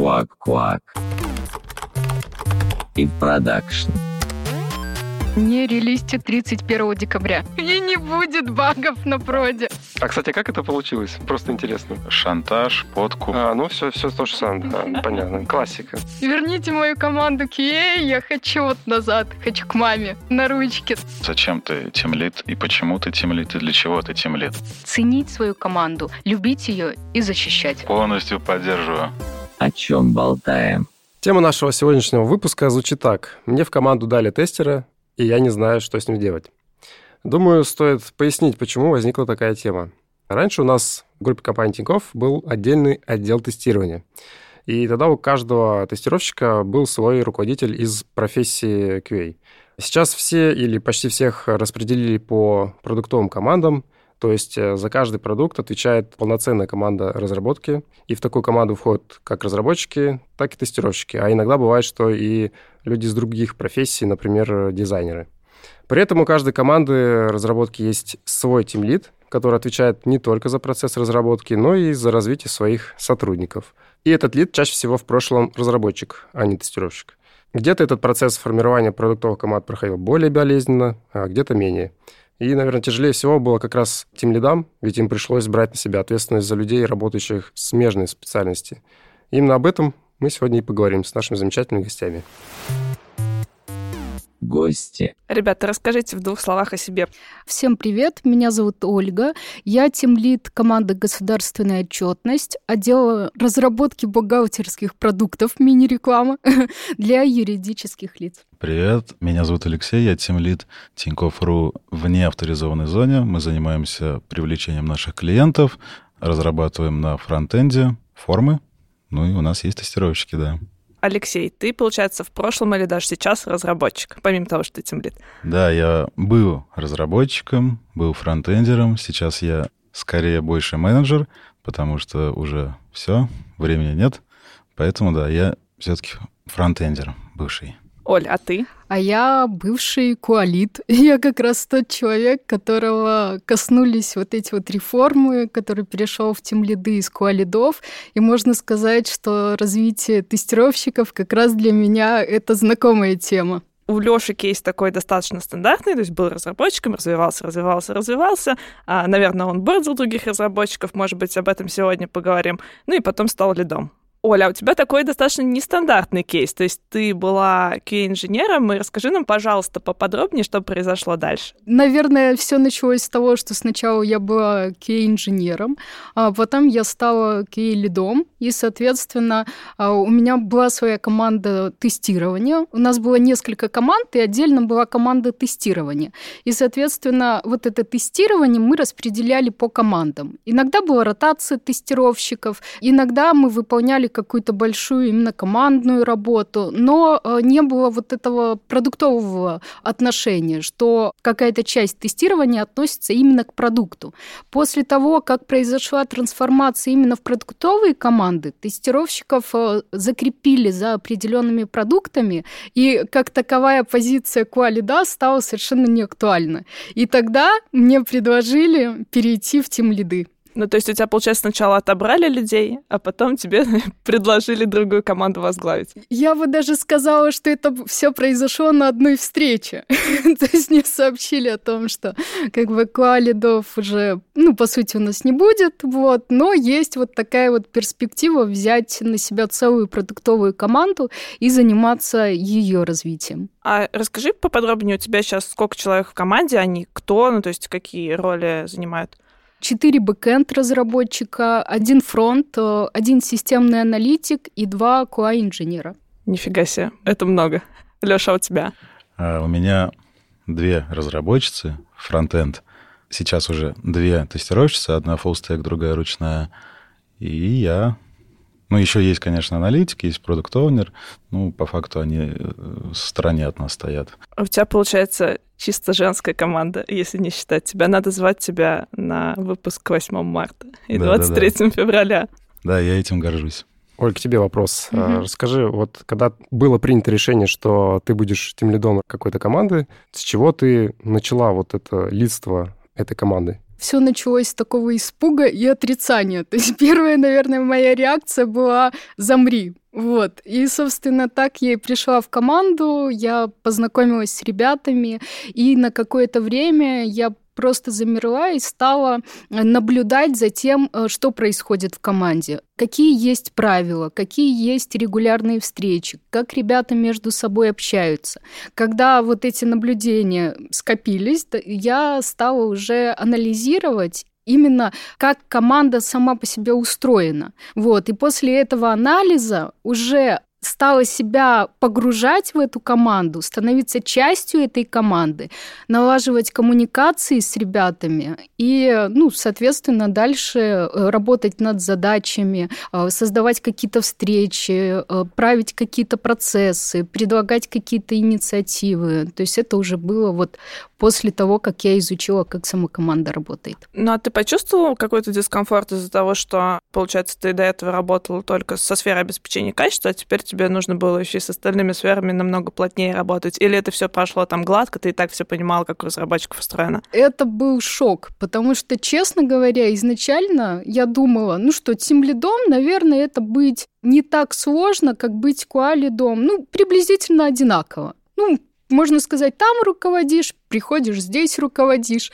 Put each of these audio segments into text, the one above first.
Квак-квак. И продакшн. Не релизьте 31 декабря. И не будет багов на проде. А, кстати, как это получилось? Просто интересно. Шантаж, подкуп. А, ну все, все то же самое. Да, понятно. Классика. Верните мою команду QA, я хочу вот назад, хочу к маме, на ручке. Зачем ты тимлит и почему ты тимлит и для чего ты тимлит? Ценить свою команду, любить ее и защищать. Полностью поддерживаю. О чем болтаем? Тема нашего сегодняшнего выпуска звучит так. Мне в команду дали тестера, и я не знаю, что с ним делать. Думаю, стоит пояснить, почему возникла такая тема. Раньше у нас в группе компании Тинькофф был отдельный отдел тестирования. И тогда у каждого тестировщика был свой руководитель из профессии QA. Сейчас все или почти всех распределили по продуктовым командам, то есть э, за каждый продукт отвечает полноценная команда разработки, и в такую команду входят как разработчики, так и тестировщики. А иногда бывает, что и люди из других профессий, например, дизайнеры. При этом у каждой команды разработки есть свой тимлид, который отвечает не только за процесс разработки, но и за развитие своих сотрудников. И этот лид чаще всего в прошлом разработчик, а не тестировщик. Где-то этот процесс формирования продуктовых команд проходил более болезненно, а где-то менее. И, наверное, тяжелее всего было как раз тем лидам, ведь им пришлось брать на себя ответственность за людей, работающих в смежной специальности. Именно об этом мы сегодня и поговорим с нашими замечательными гостями гости. Ребята, расскажите в двух словах о себе. Всем привет, меня зовут Ольга. Я тимлид команды «Государственная отчетность», отдела разработки бухгалтерских продуктов, мини-реклама, для юридических лиц. Привет, меня зовут Алексей, я тимлид Тинькофф.ру в неавторизованной зоне. Мы занимаемся привлечением наших клиентов, разрабатываем на фронтенде формы, ну и у нас есть тестировщики, да. Алексей, ты, получается, в прошлом или даже сейчас разработчик, помимо того, что ты тимлит. Да, я был разработчиком, был фронтендером, сейчас я скорее больше менеджер, потому что уже все, времени нет. Поэтому, да, я все-таки фронтендер бывший. Оль, а ты? А я бывший куалит. Я как раз тот человек, которого коснулись вот эти вот реформы, который перешел в тем лиды из куалидов. И можно сказать, что развитие тестировщиков как раз для меня это знакомая тема у Лёши кейс такой достаточно стандартный, то есть был разработчиком, развивался, развивался, развивался. А, наверное, он бырдил других разработчиков, может быть, об этом сегодня поговорим. Ну и потом стал лидом. Оля, а у тебя такой достаточно нестандартный кейс. То есть ты была QA-инженером, и расскажи нам, пожалуйста, поподробнее, что произошло дальше. Наверное, все началось с того, что сначала я была QA-инженером, а потом я стала QA-лидом, и, соответственно, а, у меня была своя команда тестирования. У нас было несколько команд, и отдельно была команда тестирования. И, соответственно, вот это тестирование мы распределяли по командам. Иногда была ротация тестировщиков, иногда мы выполняли какую-то большую именно командную работу, но э, не было вот этого продуктового отношения, что какая-то часть тестирования относится именно к продукту. После того, как произошла трансформация именно в продуктовые команды, тестировщиков э, закрепили за определенными продуктами, и как таковая позиция Qualida стала совершенно неактуальна. И тогда мне предложили перейти в тем лиды. Ну, то есть у тебя, получается, сначала отобрали людей, а потом тебе предложили другую команду возглавить. Я бы даже сказала, что это все произошло на одной встрече. то есть мне сообщили о том, что как бы QA-лидов уже, ну, по сути, у нас не будет, вот, но есть вот такая вот перспектива взять на себя целую продуктовую команду и заниматься ее развитием. А расскажи поподробнее, у тебя сейчас сколько человек в команде, они кто, ну, то есть какие роли занимают? Четыре бэкенд разработчика, один фронт, э, один системный аналитик и два QA-инженера. Нифига себе, это много. Леша, а у тебя? А, у меня две разработчицы, фронтенд. Сейчас уже две тестировщицы, одна full другая ручная. И я ну, еще есть, конечно, аналитики, есть продукт оунер Ну, по факту они э, в стороне от нас стоят. У тебя, получается, чисто женская команда, если не считать тебя. Надо звать тебя на выпуск 8 марта и да, 23 да, да. февраля. Да, я этим горжусь. Оль, к тебе вопрос. Угу. Расскажи, вот когда было принято решение, что ты будешь тем лидом какой-то команды, с чего ты начала вот это лидство этой команды? Все началось с такого испуга и отрицания. То есть первая, наверное, моя реакция была «замри». Вот. И, собственно, так я и пришла в команду, я познакомилась с ребятами, и на какое-то время я просто замерла и стала э, наблюдать за тем, э, что происходит в команде. Какие есть правила, какие есть регулярные встречи, как ребята между собой общаются. Когда вот эти наблюдения скопились, я стала уже анализировать именно как команда сама по себе устроена. Вот. И после этого анализа уже стала себя погружать в эту команду, становиться частью этой команды, налаживать коммуникации с ребятами и, ну, соответственно, дальше э, работать над задачами, э, создавать какие-то встречи, э, править какие-то процессы, предлагать какие-то инициативы. То есть это уже было вот после того, как я изучила, как сама команда работает. Ну, а ты почувствовал какой-то дискомфорт из-за того, что, получается, ты до этого работала только со сферой обеспечения качества, а теперь тебе нужно было еще и с остальными сферами намного плотнее работать? Или это все прошло там гладко, ты и так все понимал, как у разработчиков устроено? Это был шок, потому что, честно говоря, изначально я думала, ну что, тимлидом, наверное, это быть не так сложно, как быть куалидом. Ну, приблизительно одинаково. Ну, можно сказать, там руководишь, приходишь, здесь руководишь.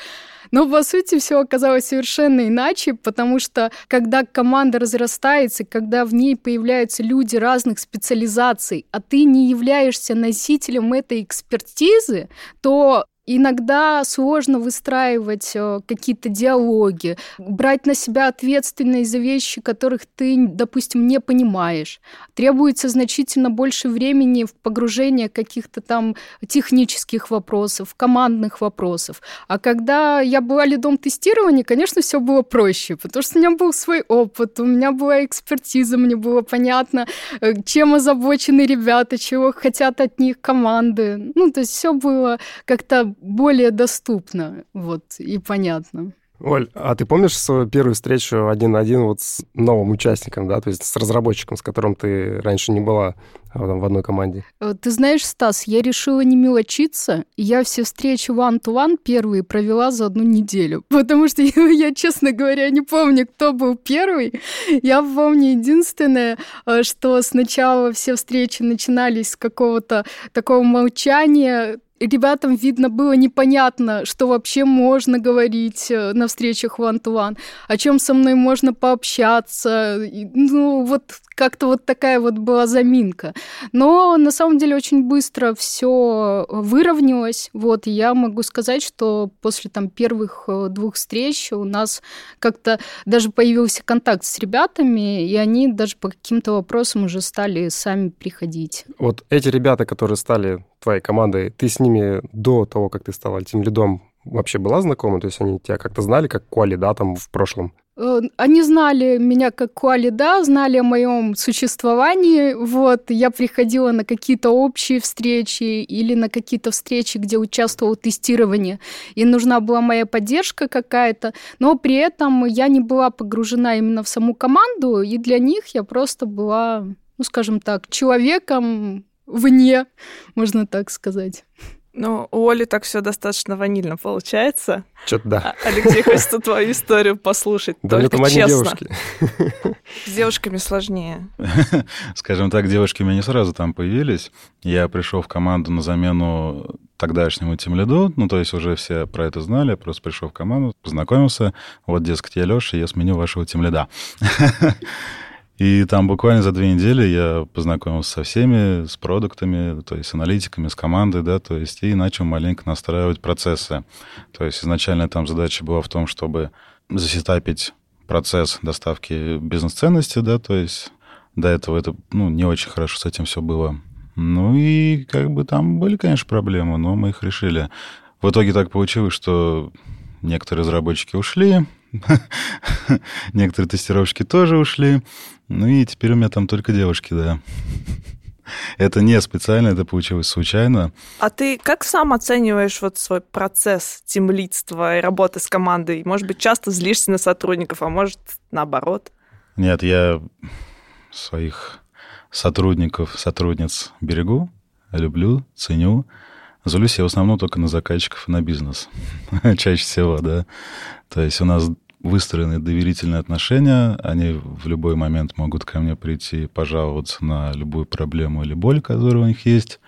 Но, по сути, все оказалось совершенно иначе, потому что когда команда разрастается, когда в ней появляются люди разных специализаций, а ты не являешься носителем этой экспертизы, то Иногда сложно выстраивать э, какие-то диалоги, брать на себя ответственность за вещи, которых ты, допустим, не понимаешь. Требуется значительно больше времени в погружение каких-то там технических вопросов, командных вопросов. А когда я была лидом тестирования, конечно, все было проще, потому что у меня был свой опыт, у меня была экспертиза, мне было понятно, э, чем озабочены ребята, чего хотят от них команды. Ну, то есть все было как-то более доступно, вот, и понятно. Оль, а ты помнишь свою первую встречу один на один вот с новым участником, да, то есть с разработчиком, с которым ты раньше не была а, в одной команде? Э, ты знаешь, Стас, я решила не мелочиться, я все встречи one-to-one первые провела за одну неделю, потому что я, я, честно говоря, не помню, кто был первый. Я помню единственное, э, что сначала все встречи начинались с какого-то такого молчания, ребятам, видно, было непонятно, что вообще можно говорить э, на встречах one-to-one, о чем со мной можно пообщаться. Ну, вот как-то вот такая вот была заминка. Но на самом деле очень быстро все выровнялось. Вот, и я могу сказать, что после там первых э, двух встреч у нас как-то даже появился контакт с ребятами, и они даже по каким-то вопросам уже стали сами приходить. Вот эти ребята, которые стали твоей командой, ты с ними до того, как ты стала тем лидом, вообще была знакома? То есть они тебя как-то знали, как Куали, да, там в прошлом? Э, они знали меня как Куали, да, знали о моем существовании. Вот, я приходила на какие-то общие встречи или на какие-то встречи, где участвовало тестирование, и нужна была моя поддержка какая-то. Но при этом я не была погружена именно в саму команду, и для них я просто была, ну, скажем так, человеком, вне, можно так сказать. Ну, у Оли так все достаточно ванильно получается. Что-то да. А, Алексей, хочется твою историю послушать. Да, только честно. девушки. С девушками сложнее. Скажем так, девушки у меня не сразу там появились. Я пришел в команду на замену тогдашнему тимлиду, ну, то есть уже все про это знали, я просто пришел в команду, познакомился, вот, дескать, я Леша, я сменю вашего тимлида. И там буквально за две недели я познакомился со всеми, с продуктами, то есть с аналитиками, с командой, да, то есть и начал маленько настраивать процессы. То есть изначально там задача была в том, чтобы засетапить процесс доставки бизнес-ценности, да, то есть до этого это, ну, не очень хорошо с этим все было. Ну и как бы там были, конечно, проблемы, но мы их решили. В итоге так получилось, что некоторые разработчики ушли, некоторые тестировщики тоже ушли, ну и теперь у меня там только девушки, да. Это не специально, это получилось случайно. А ты как сам оцениваешь вот свой процесс темлидства и работы с командой? Может быть, часто злишься на сотрудников, а может, наоборот? Нет, я своих сотрудников, сотрудниц берегу, люблю, ценю. Злюсь я в основном только на заказчиков и на бизнес. Чаще всего, да. То есть у нас выстроены доверительные отношения, они в любой момент могут ко мне прийти, пожаловаться на любую проблему или боль, которая у них есть.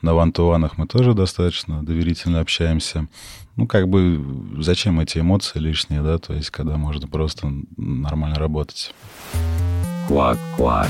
На ван мы тоже достаточно доверительно общаемся. Ну, как бы, зачем эти эмоции лишние, да, то есть, когда можно просто нормально работать. Квак-квак.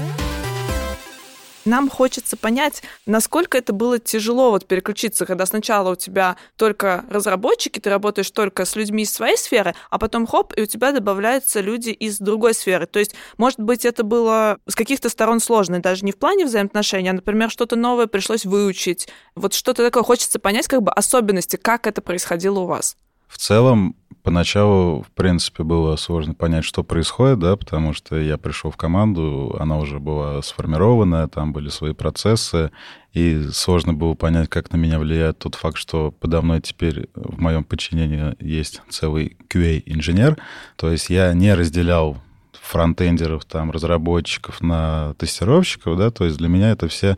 Нам хочется понять, насколько это было тяжело вот переключиться, когда сначала у тебя только разработчики, ты работаешь только с людьми из своей сферы, а потом хоп, и у тебя добавляются люди из другой сферы. То есть, может быть, это было с каких-то сторон сложно, даже не в плане взаимоотношений, а, например, что-то новое пришлось выучить. Вот что-то такое хочется понять, как бы особенности, как это происходило у вас. В целом, поначалу, в принципе, было сложно понять, что происходит, да, потому что я пришел в команду, она уже была сформированная, там были свои процессы, и сложно было понять, как на меня влияет тот факт, что подо мной теперь в моем подчинении есть целый QA-инженер, то есть я не разделял фронтендеров, там, разработчиков на тестировщиков, да, то есть для меня это все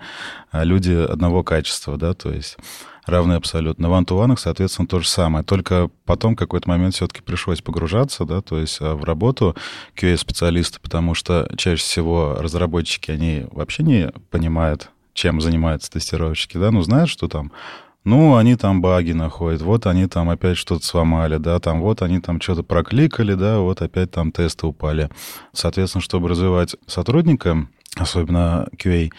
люди одного качества, да, то есть равны абсолютно. На ван соответственно, то же самое. Только потом какой-то момент все-таки пришлось погружаться, да, то есть а, в работу QA-специалиста, потому что чаще всего разработчики, они вообще не понимают, чем занимаются тестировщики, да, ну, знают, что там ну, они там баги находят, вот они там опять что-то сломали, да, там вот они там что-то прокликали, да, вот опять там тесты упали. Соответственно, чтобы развивать сотрудника, особенно QA,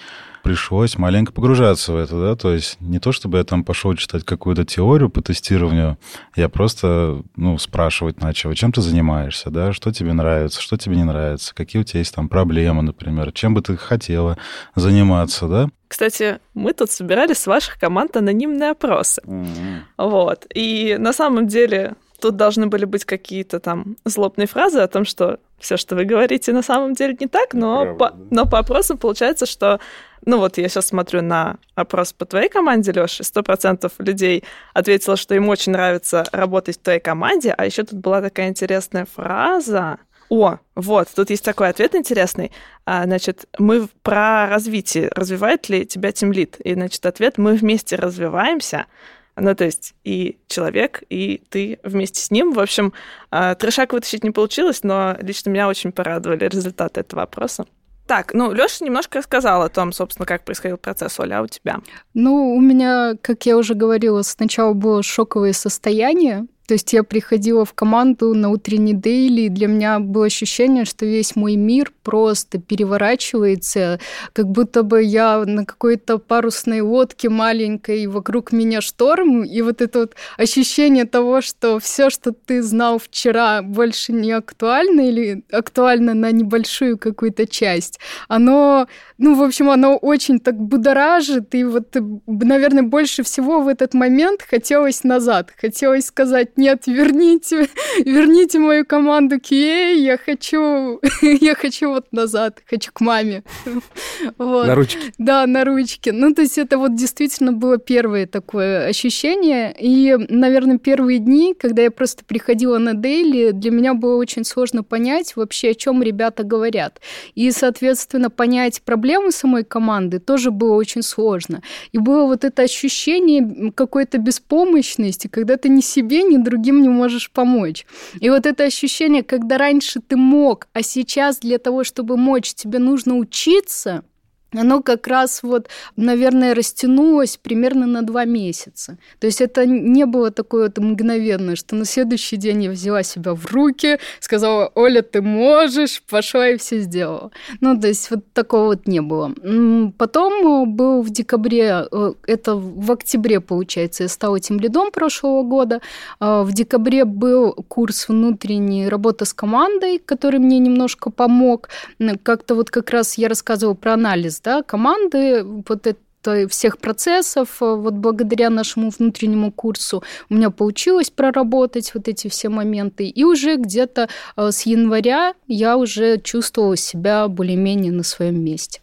пришлось маленько погружаться в это, да, то есть не то, чтобы я там пошел читать какую-то теорию по тестированию, я просто, ну, спрашивать начал, чем ты занимаешься, да, что тебе нравится, что тебе не нравится, какие у тебя есть там проблемы, например, чем бы ты хотела заниматься, да. Кстати, мы тут собирали с ваших команд анонимные опросы. Mm-hmm. Вот. И на самом деле тут должны были быть какие-то там злобные фразы о том, что все, что вы говорите, на самом деле не так, но, по, но по опросам получается, что ну вот я сейчас смотрю на опрос по твоей команде, Леша, сто процентов людей ответило, что им очень нравится работать в твоей команде, а еще тут была такая интересная фраза. О, вот, тут есть такой ответ интересный. А, значит, мы про развитие. Развивает ли тебя тимлит? И, значит, ответ «мы вместе развиваемся». Ну, то есть и человек, и ты вместе с ним. В общем, а, трешак вытащить не получилось, но лично меня очень порадовали результаты этого вопроса. Так, ну, Лёша немножко рассказал о том, собственно, как происходил процесс, Оля, а у тебя? Ну, у меня, как я уже говорила, сначала было шоковое состояние, то есть я приходила в команду на утренний дейли, и для меня было ощущение, что весь мой мир просто переворачивается, как будто бы я на какой-то парусной лодке маленькой, и вокруг меня шторм, и вот это вот ощущение того, что все, что ты знал вчера, больше не актуально или актуально на небольшую какую-то часть, оно, ну, в общем, оно очень так будоражит, и вот, наверное, больше всего в этот момент хотелось назад, хотелось сказать нет, верните, верните мою команду QA, я хочу, я хочу вот назад, хочу к маме. Вот. На ручке. Да, на ручке. Ну, то есть это вот действительно было первое такое ощущение. И, наверное, первые дни, когда я просто приходила на дейли, для меня было очень сложно понять вообще, о чем ребята говорят. И, соответственно, понять проблемы самой команды тоже было очень сложно. И было вот это ощущение какой-то беспомощности, когда ты ни себе, ни другим не можешь помочь. И вот это ощущение, когда раньше ты мог, а сейчас для того, чтобы мочь, тебе нужно учиться, оно как раз вот, наверное, растянулось примерно на два месяца. То есть это не было такое вот мгновенное, что на следующий день я взяла себя в руки, сказала, Оля, ты можешь, пошла и все сделала. Ну, то есть вот такого вот не было. Потом был в декабре, э, это в октябре, получается, я стала этим лидом прошлого года. А, в декабре был курс внутренней работы с командой, который мне немножко помог. Как-то вот как раз я рассказывала про анализ да, команды, вот это всех процессов. Вот благодаря нашему внутреннему курсу у меня получилось проработать вот эти все моменты. И уже где-то э, с января я уже чувствовала себя более-менее на своем месте.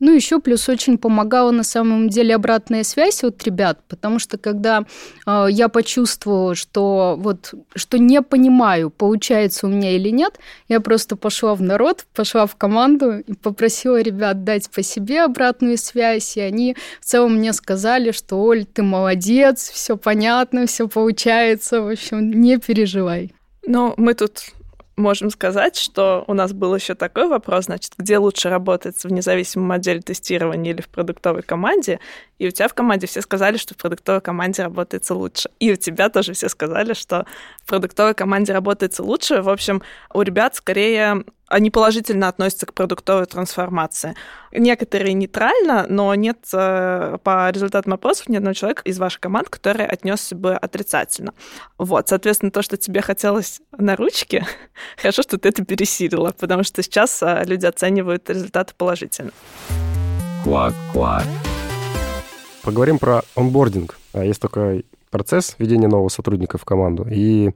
Ну, еще плюс очень помогала на самом деле обратная связь от ребят, потому что когда э, я почувствовала, что вот что не понимаю, получается у меня или нет, я просто пошла в народ, пошла в команду и попросила ребят дать по себе обратную связь, и они в целом мне сказали, что Оль, ты молодец, все понятно, все получается, в общем, не переживай. Ну, мы тут можем сказать, что у нас был еще такой вопрос, значит, где лучше работать в независимом отделе тестирования или в продуктовой команде, и у тебя в команде все сказали, что в продуктовой команде работается лучше. И у тебя тоже все сказали, что в продуктовой команде работается лучше. В общем, у ребят скорее они положительно относятся к продуктовой трансформации. Некоторые нейтрально, но нет э, по результатам опросов ни одного человека из вашей команд, который отнесся бы отрицательно. Вот, соответственно, то, что тебе хотелось на ручке, хорошо, что ты это пересилила, потому что сейчас э, люди оценивают результаты положительно. Квак-квак. Поговорим про онбординг. А, Есть такой процесс введения нового сотрудника в команду. И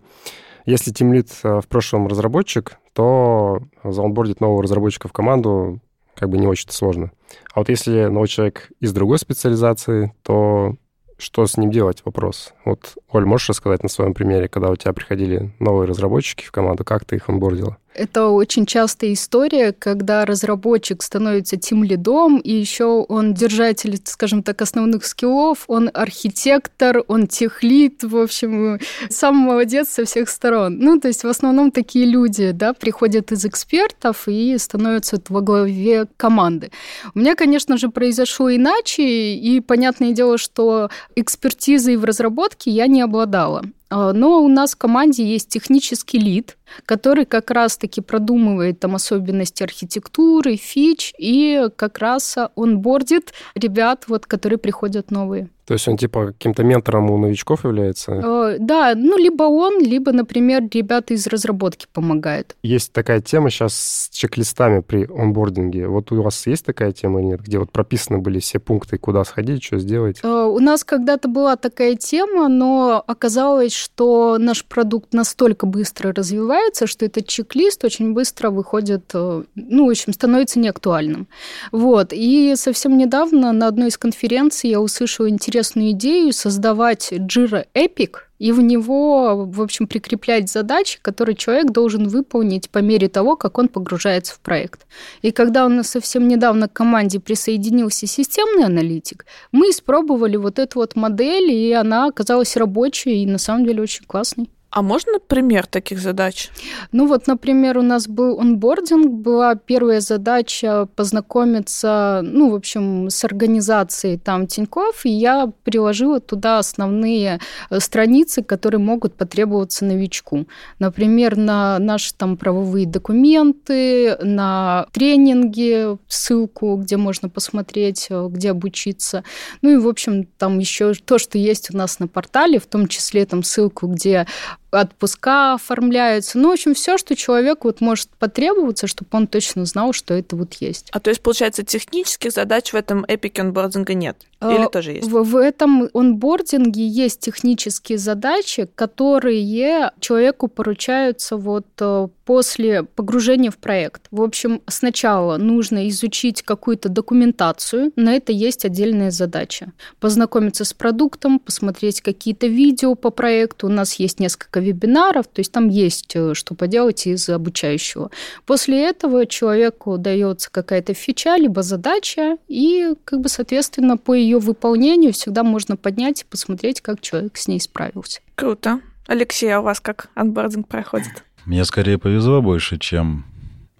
если тимлит а, в прошлом разработчик, то заонбордить нового разработчика в команду как бы не очень-то сложно. А вот если новый человек из другой специализации, то что с ним делать? Вопрос. Вот, Оль, можешь рассказать на своем примере, когда у тебя приходили новые разработчики в команду, как ты их онбордила? Это очень частая история, когда разработчик становится тим лидом, и еще он держатель, скажем так, основных скиллов, он архитектор, он техлит, в общем, сам молодец со всех сторон. Ну, то есть в основном такие люди, да, приходят из экспертов и становятся во главе команды. У меня, конечно же, произошло иначе, и понятное дело, что экспертизой в разработке я не обладала. А, но у нас в команде есть технический лид, который как раз-таки продумывает там особенности архитектуры, фич, и как раз он бордит ребят, вот, которые приходят новые. То есть он типа каким-то ментором у новичков является? Э, Да, ну либо он, либо, например, ребята из разработки помогают. Есть такая тема сейчас с чек-листами при онбординге. Вот у вас есть такая тема или нет, где вот прописаны были все пункты, куда сходить, что сделать? Э, У нас когда-то была такая тема, но оказалось, что наш продукт настолько быстро развивается, что этот чек-лист очень быстро выходит, э, ну, в общем, становится неактуальным. Вот. И совсем недавно на одной из конференций я услышала интересную идею создавать Jira Epic, и в него, в общем, прикреплять задачи, которые человек должен выполнить по мере того, как он погружается в проект. И когда у нас совсем недавно к команде присоединился системный аналитик, мы испробовали вот эту вот модель, и она оказалась рабочей и на самом деле очень классной. А можно пример таких задач? Ну вот, например, у нас был онбординг, была первая задача познакомиться, ну, в общем, с организацией там Тинькофф, и я приложила туда основные э, страницы, которые могут потребоваться новичку. Например, на наши там правовые документы, на тренинги, ссылку, где можно посмотреть, э, где обучиться. Ну и, в общем, там еще то, что есть у нас на портале, в том числе там ссылку, где отпуска оформляются. Ну, в общем, все, что человеку вот может потребоваться, чтобы он точно знал, что это вот есть. А то есть, получается, технических задач в этом эпике онбординга нет? Или А, тоже есть? В, в этом онбординге есть технические задачи, которые человеку поручаются вот э, после погружения в проект. В общем, сначала нужно изучить какую-то документацию, на это есть отдельная задача. Познакомиться с продуктом, посмотреть какие-то видео по проекту. У нас есть несколько вебинаров, то есть там есть э, что поделать из обучающего. После этого человеку дается какая-то фича, либо задача, и, как бы, соответственно, по ее выполнению всегда можно поднять и посмотреть, как человек с ней справился. Круто. Алексей, а у вас как анбординг проходит? Мне скорее повезло больше, чем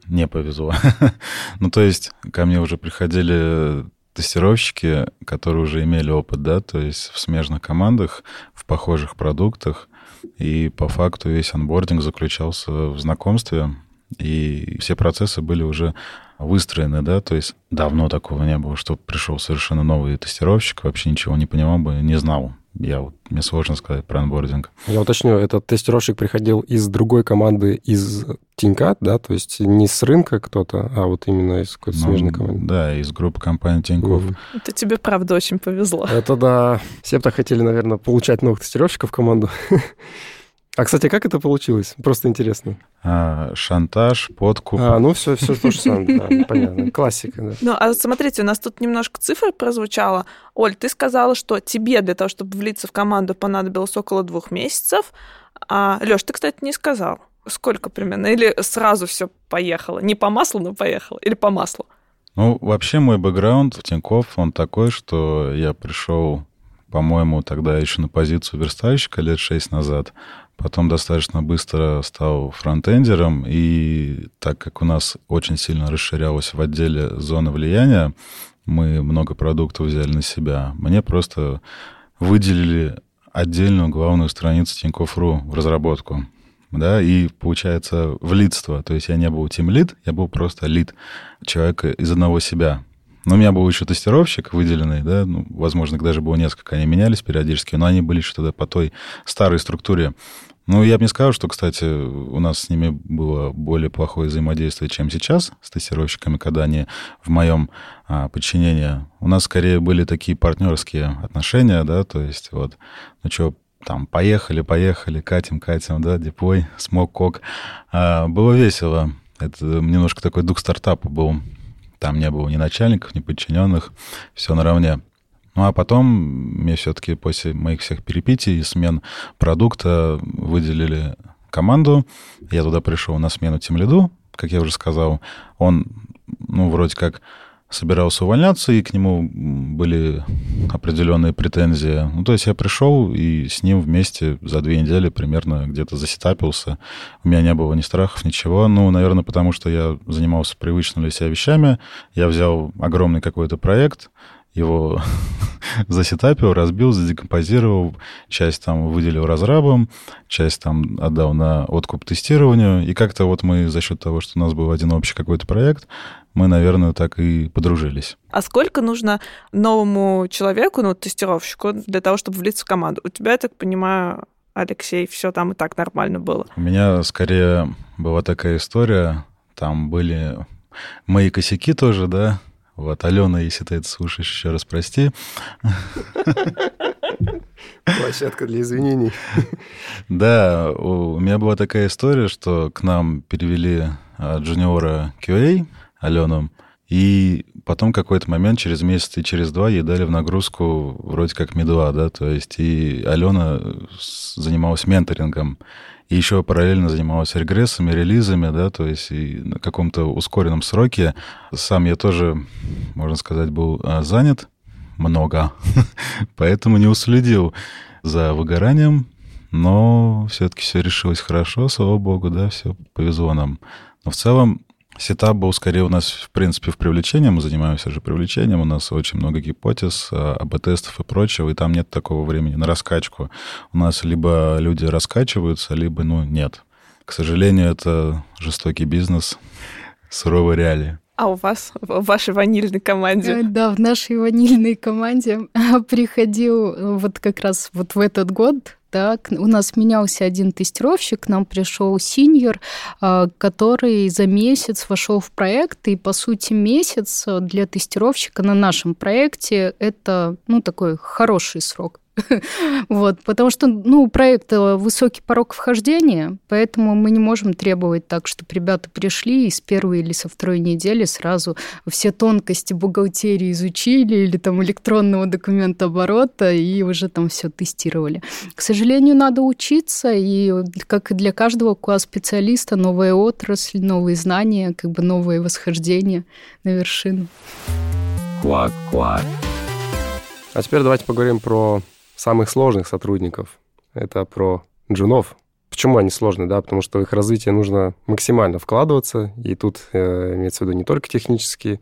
не повезло. ну, то есть ко мне уже приходили тестировщики, которые уже имели опыт, да, то есть в смежных командах, в похожих продуктах. И по факту весь анбординг заключался в знакомстве, и все процессы были уже выстроены, да, то есть давно такого не было, что пришел совершенно новый тестировщик, вообще ничего не понимал бы, не знал. Я вот, мне сложно сказать про анбординг. Я уточню, этот тестировщик приходил из другой команды, из Тинька, да, то есть не с рынка кто-то, а вот именно из какой-то Ну, смежной команды. Да, из группы компании Тинькофф. Мгм. Это тебе, правда, очень повезло. Это да. Все бы так хотели, наверное, получать новых тестировщиков в команду. А, кстати, как это получилось? Просто интересно. А, шантаж, подкуп. А, ну все, все то же самое, да, понятно. Классика, да. Ну, а смотрите, у нас тут немножко цифр прозвучало. Оль, ты сказала, что тебе для того, чтобы влиться в команду, понадобилось около двух месяцев. А, Лёш, ты, кстати, не сказал. Сколько примерно? Или сразу все поехало? Не по маслу, но поехало? Или по маслу? Ну, вообще мой бэкграунд в Тинькофф, он такой, что я пришел, по-моему, тогда еще на позицию верстальщика лет шесть назад. Потом достаточно быстро стал фронтендером, и так как у нас очень сильно расширялась в отделе зона влияния, мы много продуктов взяли на себя, мне просто выделили отдельную главную страницу Тинькофф.ру в разработку да, и, получается, в лидство. То есть я не был тим лид, я был просто лид человека из одного себя. Но у меня был еще тестировщик выделенный, да, ну, возможно, даже было несколько, они менялись периодически, но они были еще тогда по той старой структуре. Ну, я бы не сказал, что, кстати, у нас с ними было более плохое взаимодействие, чем сейчас с тестировщиками, когда они в моем а, подчинении. У нас скорее были такие партнерские отношения, да, то есть вот, ну что, там, поехали, поехали, катим, катим, да, депой, смог кок. А, было весело. Это немножко такой дух стартапа был. Там не было ни начальников, ни подчиненных, все наравне. Ну а потом мне все-таки после моих всех перепитий и смен продукта выделили команду. Я туда пришел на смену тем лиду, как я уже сказал. Он, ну, вроде как собирался увольняться, и к нему были определенные претензии. Ну, то есть я пришел и с ним вместе за две недели примерно где-то засетапился. У меня не было ни страхов, ничего. Ну, наверное, потому что я занимался привычными для себя вещами. Я взял огромный какой-то проект, его засетапил, разбил, задекомпозировал, часть там выделил разрабам, часть там отдал на откуп тестированию, и как-то вот мы за счет того, что у нас был один общий какой-то проект, мы, наверное, так и подружились. А сколько нужно новому человеку, ну, тестировщику, для того, чтобы влиться в команду? У тебя, я так понимаю, Алексей, все там и так нормально было. У меня скорее была такая история, там были мои косяки тоже, да, вот, Алена, если ты это слушаешь, еще раз прости. Площадка для извинений. Да, у меня была такая история, что к нам перевели а, джуниора QA, Алену, и потом какой-то момент, через месяц и через два, ей дали в нагрузку вроде как медуа, да, то есть и Алена занималась менторингом, и еще параллельно занималась регрессами, релизами, да, то есть и на каком-то ускоренном сроке. Сам я тоже, можно сказать, был а, занят много, поэтому не уследил за выгоранием, но все-таки все решилось хорошо, слава богу, да, все повезло нам. Но в целом сетап был скорее у нас, в принципе, в привлечении. Мы занимаемся же привлечением. У нас очень много гипотез, а, АБ-тестов и прочего, и там нет такого времени на раскачку. У нас либо люди раскачиваются, либо, ну, нет. К сожалению, это жестокий бизнес, суровые реалии. А у вас, в вашей ванильной команде? Э, да, в нашей ванильной команде приходил э, вот как раз вот в этот год так, у нас менялся один тестировщик, к нам пришел senior, а, который за месяц вошел в проект, и, по сути, месяц для тестировщика на нашем проекте это, ну, такой хороший срок. Вот, потому что, ну, у проекта высокий порог вхождения, поэтому мы не можем требовать так, чтобы ребята пришли и с первой или со второй недели сразу все тонкости бухгалтерии изучили или там электронного документа оборота и уже там все тестировали. К сожалению, надо учиться, и как и для каждого QA-специалиста, новая отрасль, новые знания, как бы новое восхождение на вершину. Квак-квак. А теперь давайте поговорим про самых сложных сотрудников. Это про джунов. Почему они сложные, да? Потому что в их развитие нужно максимально вкладываться, и тут э, имеется в виду не только технические,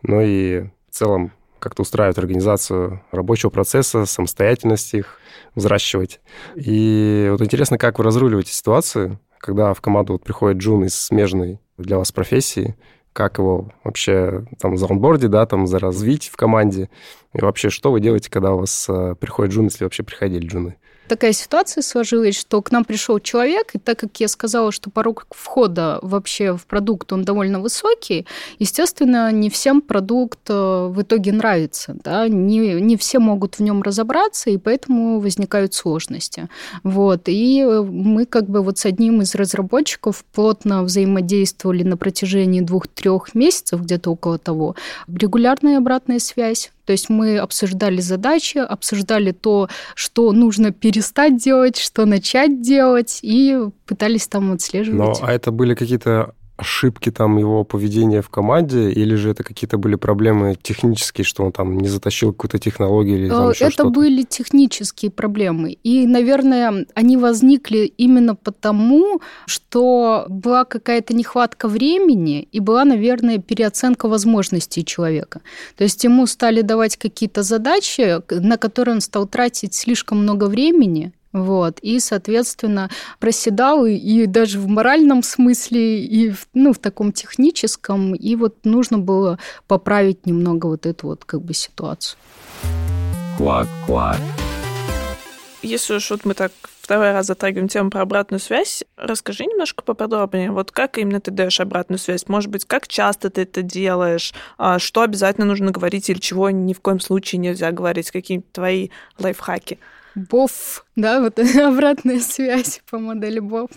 но и в целом как-то устраивать организацию рабочего процесса, самостоятельность их взращивать. И вот интересно, как вы разруливаете ситуацию, когда в команду вот приходит джун из смежной для вас профессии, как его вообще там за онборде, да, там за развить в команде, и вообще, что вы делаете, когда у вас э, приходят джуны, если вообще приходили джуны? Такая ситуация сложилась, что к нам пришел человек, и так как я сказала, что порог входа вообще в продукт, он довольно высокий, естественно, не всем продукт э, в итоге нравится, да, не, не все могут в нем разобраться, и поэтому возникают сложности. Вот, и мы как бы вот с одним из разработчиков плотно взаимодействовали на протяжении двух-трех месяцев, где-то около того. Регулярная обратная связь, то есть мы обсуждали задачи, обсуждали то, что нужно перестать делать, что начать делать, и пытались там отслеживать. Но а это были какие-то ошибки там его поведения в команде, или же это какие-то были проблемы технические, что он там не затащил какую-то технологию или там еще Это были технические проблемы. И, наверное, они возникли именно потому, что была какая-то нехватка времени и была, наверное, переоценка возможностей человека. То есть ему стали давать какие-то задачи, на которые он стал тратить слишком много времени, вот, и, соответственно, проседал и, и даже в моральном смысле, и в, ну, в таком техническом, и вот нужно было поправить немного вот эту вот как бы ситуацию. Квак-квак. Если уж вот мы так второй раз затрагиваем тему про обратную связь, расскажи немножко поподробнее, вот как именно ты даешь обратную связь? Может быть, как часто ты это делаешь? А что обязательно нужно говорить или чего ни в коем случае нельзя говорить? Какие твои лайфхаки? БОФ, да, вот обратная связь по модели БОФ.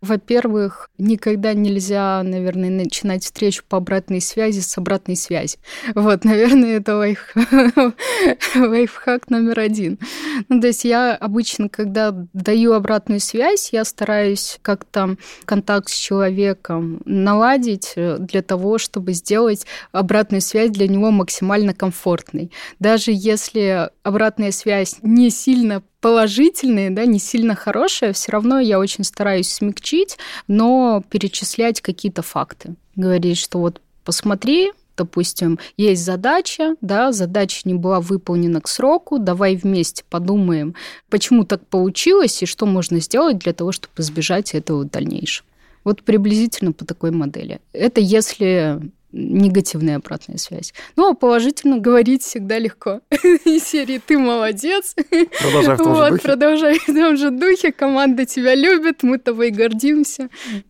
Во-первых, никогда нельзя, наверное, начинать встречу по обратной связи с обратной связи. Вот, наверное, это лайф... лайфхак номер один. Ну, то есть я обычно, когда даю обратную связь, я стараюсь как-то контакт с человеком наладить э, для того, чтобы сделать обратную связь для него максимально комфортной. Даже если обратная связь не сильно положительные, да, не сильно хорошие, все равно я очень стараюсь смягчить, но перечислять какие-то факты. Говорить, что вот посмотри, допустим, есть задача, да, задача не была выполнена к сроку, давай вместе подумаем, почему так получилось и что можно сделать для того, чтобы избежать этого в дальнейшем. Вот приблизительно по такой модели. Это если негативная обратная связь. Ну, а положительно говорить всегда легко. Из серии «Ты молодец». Продолжай в том вот, же духе. продолжай в том же духе. Команда тебя любит, мы тобой гордимся.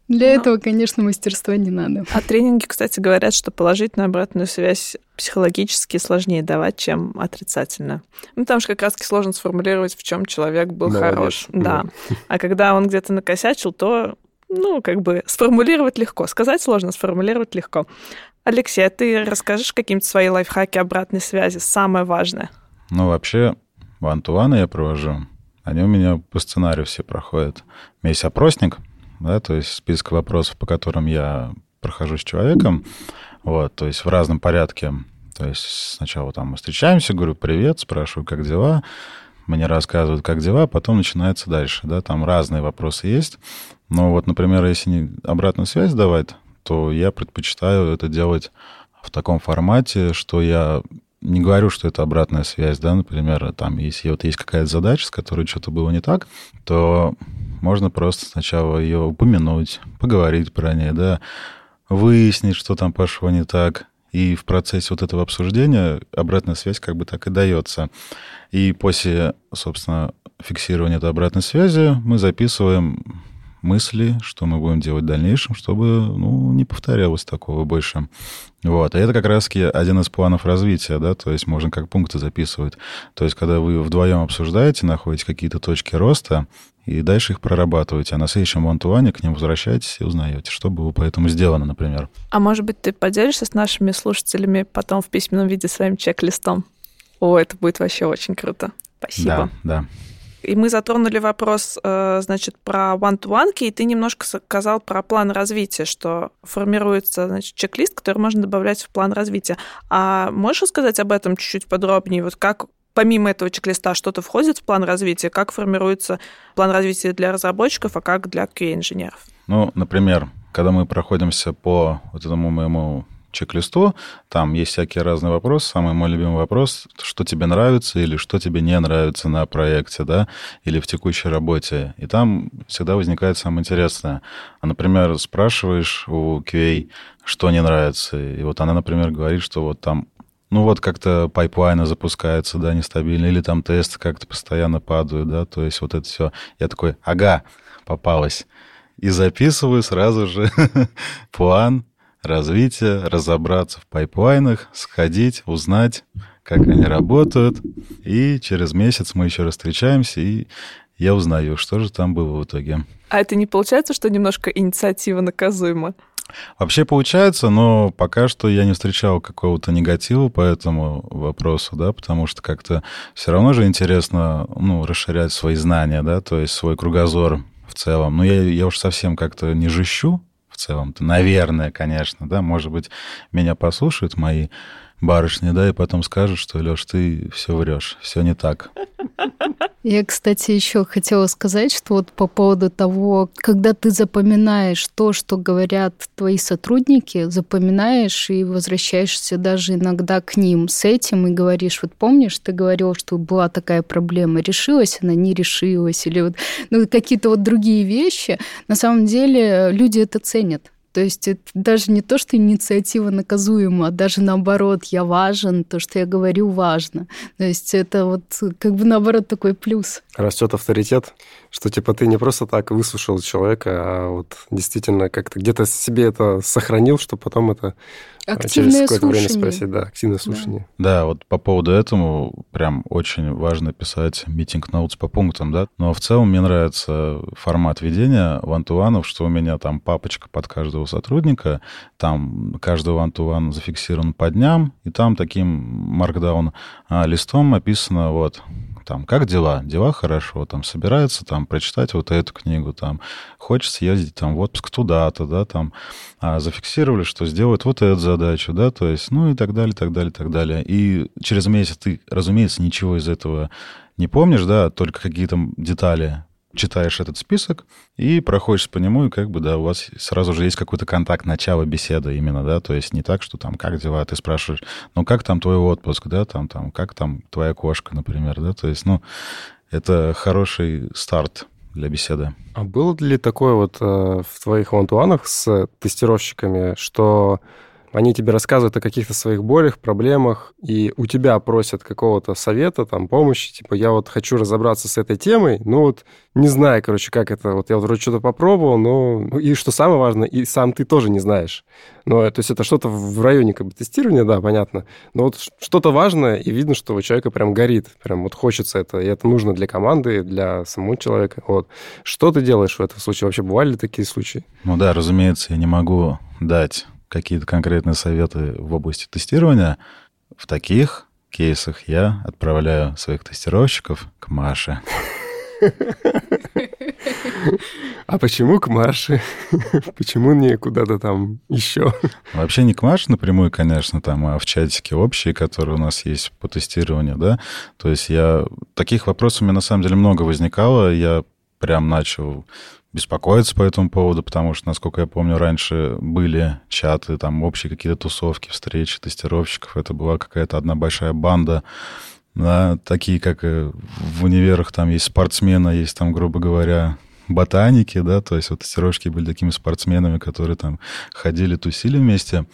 Для Ну. этого, конечно, мастерства не надо. А тренинги, кстати, говорят, что положительную обратную связь психологически сложнее давать, чем отрицательно. Ну, там же как раз сложно сформулировать, в чем человек был Молодец. хорош. Да. А когда он где-то накосячил, то, ну, как бы сформулировать легко. Сказать сложно, сформулировать легко. Алексей, а ты расскажешь какие-нибудь свои лайфхаки обратной связи? Самое важное. Ну, вообще, ван-ту-ваны я провожу. Они у меня по сценарию все проходят. У меня есть опросник, да, то есть список вопросов, по которым я прохожу с человеком, вот, то есть в разном порядке. То есть сначала там мы встречаемся, говорю привет, спрашиваю, как дела, мне рассказывают, как дела, потом начинается дальше, да, там разные вопросы есть. Но вот, например, если не обратную связь давать, то я предпочитаю это делать в таком формате, что я не говорю, что это обратная связь, да, например, там, если вот есть какая-то задача, с которой что-то было не так, то можно просто сначала ее упомянуть, поговорить про нее, да, выяснить, что там пошло не так, и в процессе вот этого обсуждения обратная связь как бы так и дается. И после, собственно, фиксирования этой обратной связи мы записываем мысли, что мы будем делать в дальнейшем, чтобы ну, не повторялось такого больше. Вот. И это как раз один из планов развития, да, то есть можно как пункты записывать. То есть когда вы вдвоем обсуждаете, находите какие-то точки роста, и дальше их прорабатываете, а на следующем вантуане к ним возвращаетесь и узнаете, что было по этому сделано, например. А может быть, ты поделишься с нашими слушателями потом в письменном виде своим чек-листом? О, это будет вообще очень круто. Спасибо. Да, да. И мы затронули вопрос, э, значит, про one-to-one, и ты немножко сказал про план развития, что формируется, значит, чек-лист, который можно добавлять в план развития. А можешь рассказать об этом чуть-чуть подробнее? Вот как помимо этого чек-листа что-то входит в план развития? Как формируется план развития для разработчиков, а как для QA-инженеров? Ну, например, когда мы проходимся по вот этому моему чек-листу, там есть всякие разные вопросы. Самый мой любимый вопрос, что тебе нравится или что тебе не нравится на проекте, да, или в текущей работе. И там всегда возникает самое интересное. А, например, спрашиваешь у QA, что не нравится, и вот она, например, говорит, что вот там ну вот как-то пайплайны запускаются, да, нестабильно, или там тесты как-то постоянно падают, да, то есть вот это все. Я такой, ага, попалась. И записываю сразу же план развития, разобраться в пайплайнах, сходить, узнать, как они работают. И через месяц мы еще раз встречаемся, и я узнаю, что же там было в итоге. А это не получается, что немножко инициатива наказуема? Вообще получается, но пока что я не встречал какого-то негатива по этому вопросу, да, потому что как-то все равно же интересно, ну, расширять свои знания, да, то есть свой кругозор в целом. Но я, я уж совсем как-то не жищу в целом-то, наверное, конечно, да, может быть, меня послушают мои барышни, да, и потом скажут, что, Леш, ты все врешь, все не так. Я, кстати, еще хотела сказать, что вот по поводу того, когда ты запоминаешь то, что говорят твои сотрудники, запоминаешь и возвращаешься даже иногда к ним с этим и говоришь, вот помнишь, ты говорил, что была такая проблема, решилась она, не решилась, или вот ну, какие-то вот другие вещи, на самом деле люди это ценят. То есть это даже не то, что инициатива наказуема, а даже наоборот, я важен, то, что я говорю, важно. То есть это вот как бы наоборот такой плюс. Растет авторитет, что типа ты не просто так выслушал человека, а вот действительно как-то где-то себе это сохранил, что потом это Активное через какое-то время слушание. спросить. Да, активное слушание. Да, вот по поводу этому прям очень важно писать митинг ноутс по пунктам, да. Но в целом мне нравится формат ведения вантуанов, что у меня там папочка под каждого сотрудника, там каждый вантуан зафиксирован по дням, и там таким маркдаун листом описано вот там, как дела? Дела хорошо, там, собирается там прочитать вот эту книгу, там, хочет съездить там в отпуск туда-то, да, там, а, зафиксировали, что сделают вот эту задачу, да, то есть, ну и так далее, так далее, так далее. И через месяц ты, разумеется, ничего из этого не помнишь, да, только какие-то детали читаешь этот список и проходишь по нему, и как бы, да, у вас сразу же есть какой-то контакт, начало беседы именно, да, то есть не так, что там, как дела, ты спрашиваешь, ну, как там твой отпуск, да, там, там, как там твоя кошка, например, да, то есть, ну, это хороший старт для беседы. А было ли такое вот э, в твоих вантуанах с тестировщиками, что они тебе рассказывают о каких-то своих болях, проблемах, и у тебя просят какого-то совета, там, помощи, типа, я вот хочу разобраться с этой темой, ну вот не знаю, короче, как это, вот я вроде что-то попробовал, но... ну, И что самое важное, и сам ты тоже не знаешь. Но, то есть это что-то в районе как бы тестирования, да, понятно, но вот что-то важное, и видно, что у человека прям горит, прям вот хочется это, и это нужно для команды, для самого человека, вот. Что ты делаешь в этом случае? Вообще бывали ли такие случаи? Ну да, разумеется, я не могу дать какие-то конкретные советы в области тестирования. В таких кейсах я отправляю своих тестировщиков к Маше. А почему к Маше? Почему не куда-то там еще? Вообще не к Маше напрямую, конечно, там, а в чатике общие, которые у нас есть по тестированию, да. То есть я... Таких вопросов у меня на самом деле много возникало. Я прям начал беспокоиться по этому поводу, потому что, насколько я помню, раньше были чаты, там общие какие-то тусовки, встречи тестировщиков. Это была какая-то одна большая банда, да, такие, как и в универах, там есть спортсмены, есть там, грубо говоря, ботаники, да, то есть вот тестировщики были такими спортсменами, которые там ходили, тусили вместе.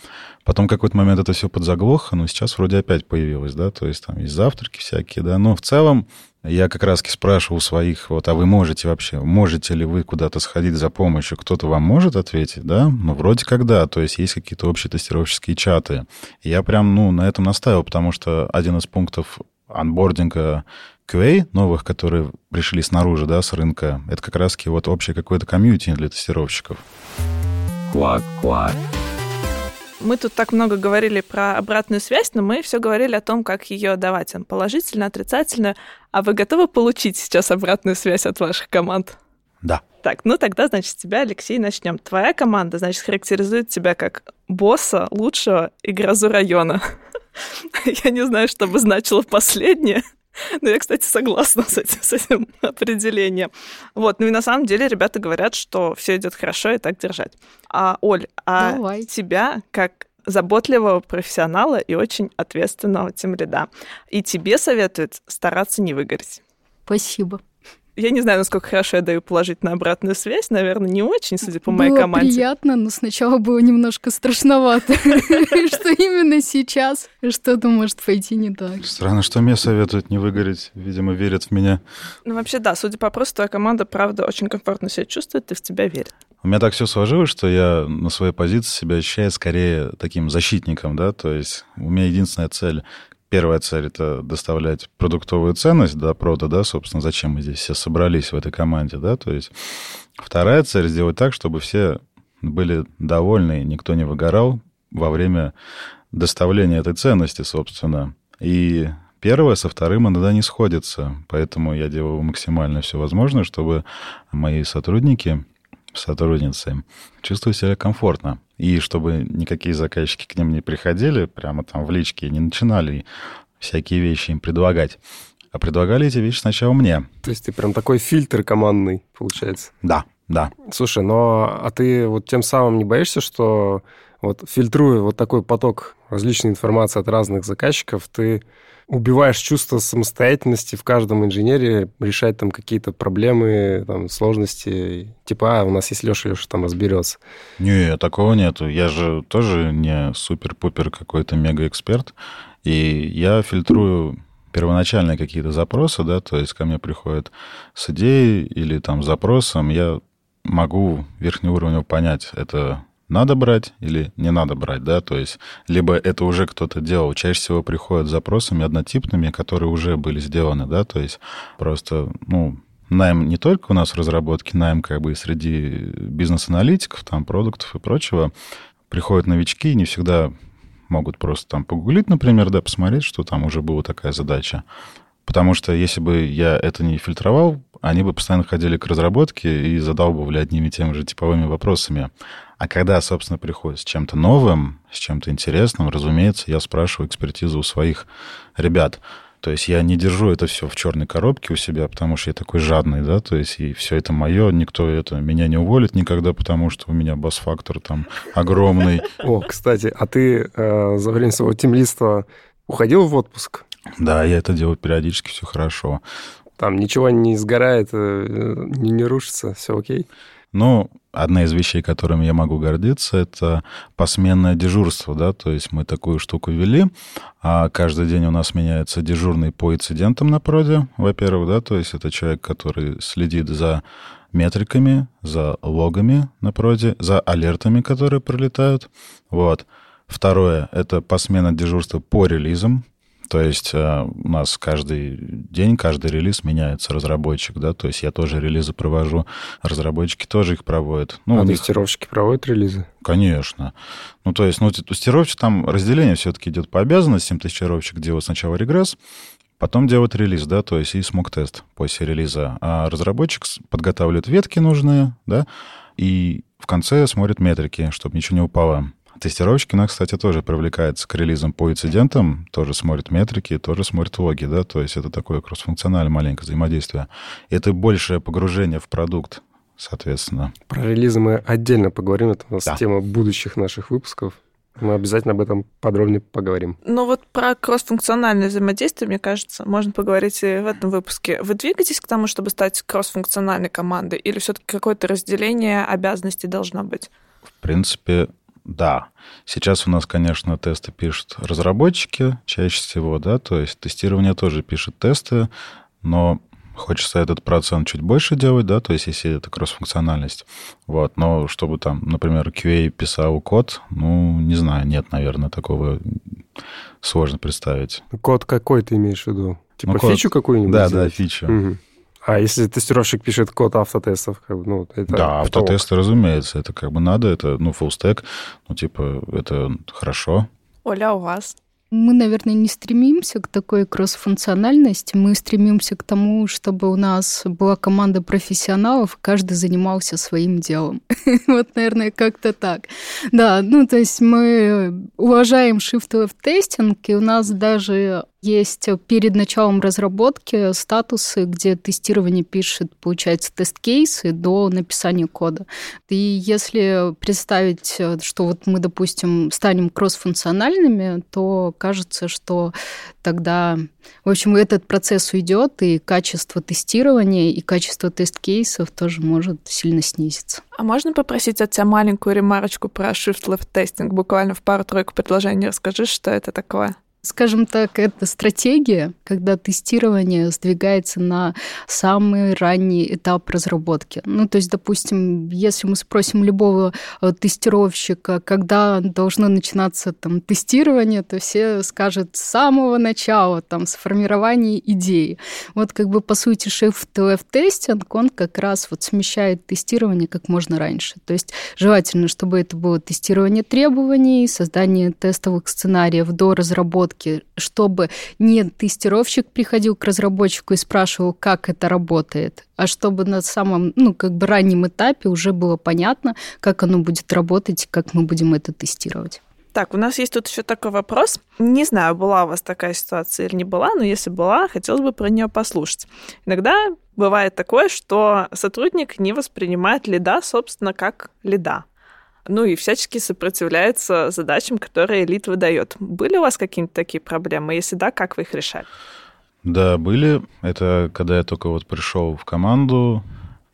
Потом какой-то момент это все подзаглохло, но сейчас вроде опять появилось, да, то есть там есть завтраки всякие, да, но в целом я как раз спрашивал своих, вот, а вы можете вообще, можете ли вы куда-то сходить за помощью? Кто-то вам может ответить, да? Ну, вроде как да, то есть есть какие-то общие тестировщические чаты. Я прям, ну, на этом настаивал, потому что один из пунктов анбординга QA новых, которые пришли снаружи, да, с рынка, это как раз-таки вот общее какое-то комьюнити для тестировщиков. Квак-квак. Мы тут так много говорили про обратную связь, но мы все говорили о том, как ее давать. Он положительно, отрицательно. А вы готовы получить сейчас обратную связь от ваших команд? Да. Так, ну тогда, значит, с тебя, Алексей, начнем. Твоя команда, значит, характеризует тебя как босса лучшего и грозу района. Я не знаю, что бы значило последнее. Но я, кстати, согласна с этим, с этим определением. Вот, ну и на самом деле ребята говорят, что все идет хорошо и так держать. А, Оль, а Давай. тебя как заботливого профессионала и очень ответственного тем лида. И тебе советуют стараться не выгореть. Спасибо. Я не знаю, насколько хорошо я даю положительную обратную связь. Наверное, не очень, судя по моей было команде. приятно, но сначала было немножко страшновато, что именно сейчас что-то может пойти не так. Странно, что мне советуют не выгореть. Видимо, верят в меня. Ну, вообще, да, судя по опросу, твоя команда, правда, очень комфортно себя чувствует и в тебя верит. У меня так все сложилось, что я на своей позиции себя ощущаю скорее таким защитником, да, то есть у меня единственная цель Первая цель — это доставлять продуктовую ценность до прода, да, собственно, зачем мы здесь все собрались в этой команде, да, то есть вторая цель — сделать так, чтобы все были довольны, никто не выгорал во время доставления этой ценности, собственно. И первое со вторым иногда не сходится, поэтому я делаю максимально все возможное, чтобы мои сотрудники сотрудницы чувствовали себя комфортно. И чтобы никакие заказчики к ним не приходили, прямо там в личке, и не начинали всякие вещи им предлагать. А предлагали эти вещи сначала мне. То есть ты прям такой фильтр командный, получается? Да, да. Слушай, но а ты вот тем самым не боишься, что вот фильтруя вот такой поток различной информации от разных заказчиков, ты убиваешь чувство самостоятельности в каждом инженере, решать там какие-то проблемы, там, сложности, типа, а, у нас есть Леша, Леша там разберется. Не, такого нету. Я же тоже не супер-пупер какой-то мега-эксперт, и я фильтрую первоначальные какие-то запросы, да, то есть ко мне приходят с идеей или там запросом, я могу верхнеуровнево понять, это надо брать или не надо брать, да, то есть либо это уже кто-то делал. Чаще всего приходят с запросами однотипными, которые уже были сделаны, да, то есть просто, ну, найм не только у нас в разработке, найм как бы и среди бизнес-аналитиков, там, продуктов и прочего. Приходят новички и не всегда могут просто там погуглить, например, да, посмотреть, что там уже была такая задача. Потому что если бы я это не фильтровал, они бы постоянно ходили к разработке и задалбывали одними и теми же типовыми вопросами. А когда, собственно, приходит с чем-то новым, с чем-то интересным, разумеется, я спрашиваю экспертизу у своих ребят. То есть я не держу это все в черной коробке у себя, потому что я такой жадный, да, то есть и все это мое, никто это меня не уволит никогда, потому что у меня бас-фактор там огромный. О, кстати, а ты э, за время своего темлиства уходил в отпуск? Да, я это делаю периодически, все хорошо. Там ничего не сгорает, э, не, не рушится, все окей? Ну, одна из вещей, которыми я могу гордиться, это посменное дежурство, да, то есть мы такую штуку ввели, а каждый день у нас меняется дежурный по инцидентам на проде, во-первых, да, то есть это человек, который следит за метриками, за логами на проде, за алертами, которые пролетают, вот. Второе — это посмена дежурства по релизам, то есть э, у нас каждый день, каждый релиз меняется разработчик, да, то есть я тоже релизы провожу, разработчики тоже их проводят. Ну, а тестировщики них... проводят релизы? Конечно. Ну, то есть, ну, тестировщик, там разделение все-таки идет по обязанностям. Тестировщик делает сначала регресс, Потом делает релиз, да, то есть и смог-тест после релиза. А разработчик подготавливает ветки нужные, да, и в конце смотрит метрики, чтобы ничего не упало. Тестировщики у нас, кстати, тоже привлекаются к релизам по инцидентам, тоже смотрят метрики, тоже смотрят логи, да, то есть это такое кроссфункциональное маленькое взаимодействие. Это большее погружение в продукт, соответственно. Про релизы мы отдельно поговорим, это у нас да. тема будущих наших выпусков. Мы обязательно об этом подробнее поговорим. Ну вот про кроссфункциональное взаимодействие, мне кажется, можно поговорить и в этом выпуске. Вы двигаетесь к тому, чтобы стать кроссфункциональной командой, или все-таки какое-то разделение обязанностей должно быть? В принципе, да. Сейчас у нас, конечно, тесты пишут разработчики чаще всего, да, то есть тестирование тоже пишет тесты, но хочется этот процент чуть больше делать, да, то есть если это кроссфункциональность. Вот, но чтобы там, например, QA писал код, ну, не знаю, нет, наверное, такого сложно представить. Код какой ты имеешь в виду? Типа ну, фичу код... какую-нибудь? Да, сделать? да, фичу. Угу. А если тестировщик пишет код автотестов, как бы, ну, это Да, автотесты, разумеется, это как бы надо, это, ну, stack, ну, типа, это хорошо. Оля, а у вас? Мы, наверное, не стремимся к такой кросс-функциональности. Мы стремимся к тому, чтобы у нас была команда профессионалов, каждый занимался своим делом. вот, наверное, как-то так. Да, ну, то есть мы уважаем shift left тестинг, и у нас даже Есть перед началом разработки статусы, где тестирование пишет, получается, тест-кейсы до написания кода. И если представить, что вот мы, допустим, станем кроссфункциональными, то кажется, что тогда, в общем, этот процесс уйдет, и качество тестирования, и качество тест-кейсов тоже может сильно снизиться. А можно попросить от тебя маленькую ремарочку про shift-left тестинг? Буквально в пару-тройку предложений расскажи, что это такое. Скажем так, это стратегия, когда тестирование сдвигается на самый ранний этап разработки. Ну, то есть, допустим, если мы спросим любого э, тестировщика, когда должно начинаться там тестирование, то все скажут с самого начала, там, с формирования идеи. Вот как бы по сути shift-left тестинг, он как раз вот смещает тестирование как можно раньше. То есть желательно, чтобы это было тестирование требований, создание тестовых сценариев до разработки разработки, чтобы не тестировщик приходил к разработчику и спрашивал, как это работает, а чтобы на самом, ну, как бы раннем этапе уже было понятно, как оно будет работать, как мы будем это тестировать. Так, у нас есть тут еще такой вопрос. Не знаю, была у вас такая ситуация или не была, но если была, хотелось бы про нее послушать. Иногда бывает такое, что сотрудник не воспринимает лида, собственно, как лида ну и всячески сопротивляется задачам, которые элит выдает. Были у вас какие-нибудь такие проблемы? Если да, как вы их решали? Да, были. Это когда я только вот пришел в команду.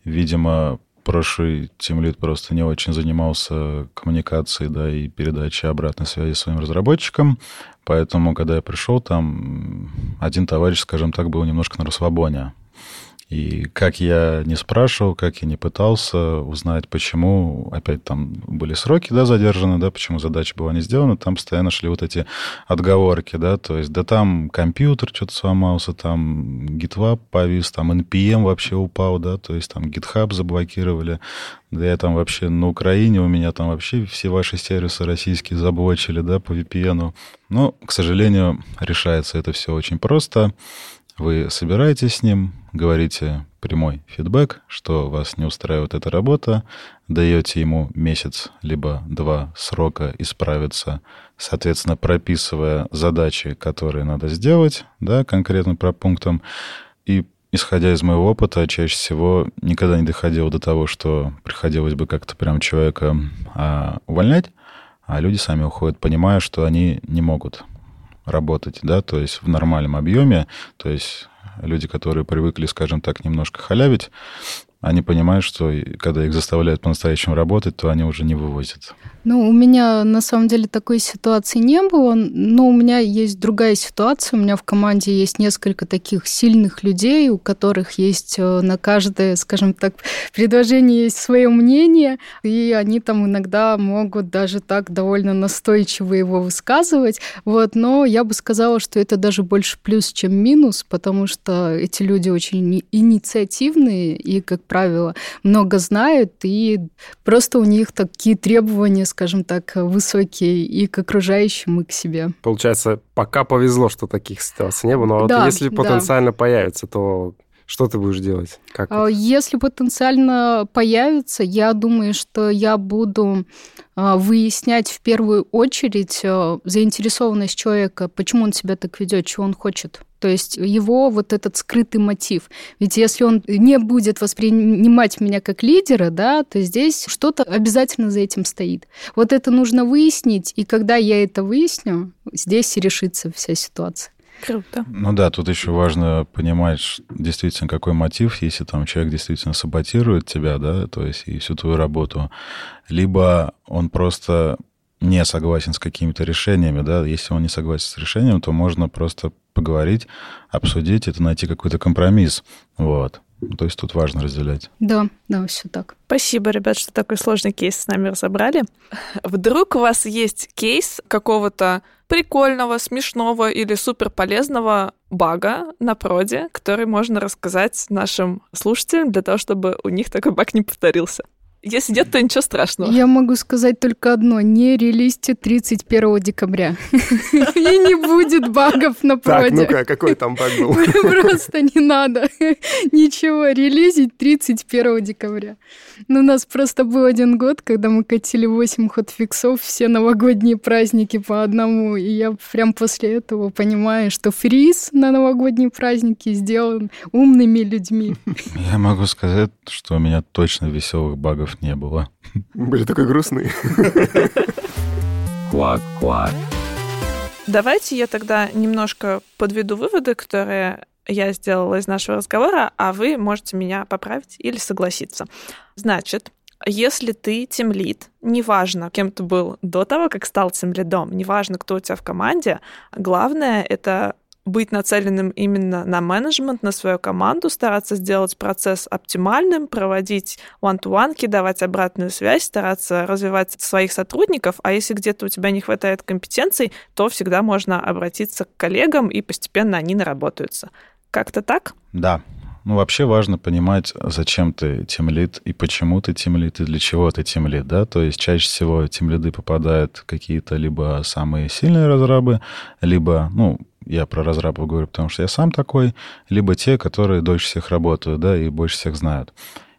Видимо, прошлый тимлит просто не очень занимался коммуникацией, да, и передачей обратной связи своим разработчикам. Поэтому, когда я пришел, там один товарищ, скажем так, был немножко на расслабоне. И как я не спрашивал, как я не пытался узнать, почему опять там были сроки, да, задержаны, да, почему задача была не сделана, там постоянно шли вот эти отговорки, да, то есть, да там компьютер что-то сломался, там GitLab повис, там NPM вообще упал, да, то есть там GitHub заблокировали, да я там вообще на Украине, у меня там вообще все ваши сервисы российские заблочили, да, по VPN. Но, к сожалению, решается это все очень просто. Вы собираетесь с ним, говорите прямой фидбэк, что вас не устраивает эта работа, даете ему месяц либо два срока исправиться, соответственно, прописывая задачи, которые надо сделать, да, конкретно по пунктам, и исходя из моего опыта, чаще всего никогда не доходило до того, что приходилось бы как-то прям человека а, увольнять, а люди сами уходят, понимая, что они не могут работать, да, то есть в нормальном объеме, то есть люди, которые привыкли, скажем так, немножко халявить, они понимают, что когда их заставляют по-настоящему работать, то они уже не вывозят. Ну, у меня на самом деле такой ситуации не было, но у меня есть другая ситуация. У меня в команде есть несколько таких сильных людей, у которых есть э, на каждое, скажем так, предложение есть свое мнение, и они там иногда могут даже так довольно настойчиво его высказывать. Вот, но я бы сказала, что это даже больше плюс, чем минус, потому что эти люди очень инициативные и, как правило, много знают, и просто у них такие требования, скажем так, высокие и к окружающим, и к себе. Получается, пока повезло, что таких ситуаций не было, но да, вот если потенциально да. появится, то что ты будешь делать? Как а, Если потенциально появится, я думаю, что я буду а, выяснять в первую очередь а, заинтересованность человека, почему он себя так ведет, чего он хочет. То есть его вот этот скрытый мотив. Ведь если он не будет воспринимать меня как лидера, да, то здесь что-то обязательно за этим стоит. Вот это нужно выяснить, и когда я это выясню, здесь и решится вся ситуация. Круто. Ну да, тут еще важно понимать действительно, какой мотив, если там человек действительно саботирует тебя, да, то есть и всю твою работу, либо он просто не согласен с какими-то решениями, да, если он не согласен с решением, то можно просто поговорить, обсудить это, найти какой-то компромисс, вот. То есть тут важно разделять. Да, да, все так. Спасибо, ребят, что такой сложный кейс с нами разобрали. Вдруг у вас есть кейс какого-то прикольного, смешного или супер полезного бага на проде, который можно рассказать нашим слушателям для того, чтобы у них такой баг не повторился. Если нет, то ничего страшного. Я могу сказать только одно. Не релизьте 31 декабря. И не будет багов на Так, проде. ну-ка, какой там баг был? Просто не надо ничего релизить 31 декабря. Ну, у нас просто был один год, когда мы катили 8 хотфиксов, все новогодние праздники по одному. И я прям после этого понимаю, что фриз на новогодние праздники сделан умными людьми. Я могу сказать, что у меня точно веселых багов не было. Были такой грустный. Квак-квак. Давайте я тогда немножко подведу выводы, которые я сделала из нашего разговора, а вы можете меня поправить или согласиться. Значит, если ты тимлид, неважно, кем ты был до того, как стал тимлидом, неважно, кто у тебя в команде, главное — это быть нацеленным именно на менеджмент, на свою команду, стараться сделать процесс оптимальным, проводить one-to-one, давать обратную связь, стараться развивать своих сотрудников, а если где-то у тебя не хватает компетенций, то всегда можно обратиться к коллегам, и постепенно они наработаются. Как-то так? Да. Ну, вообще важно понимать, зачем ты тимлид и почему ты тимлид и для чего ты тимлид, да? То есть чаще всего тимлиды попадают какие-то либо самые сильные разрабы, либо, ну, я про разрабов говорю, потому что я сам такой, либо те, которые дольше всех работают, да, и больше всех знают.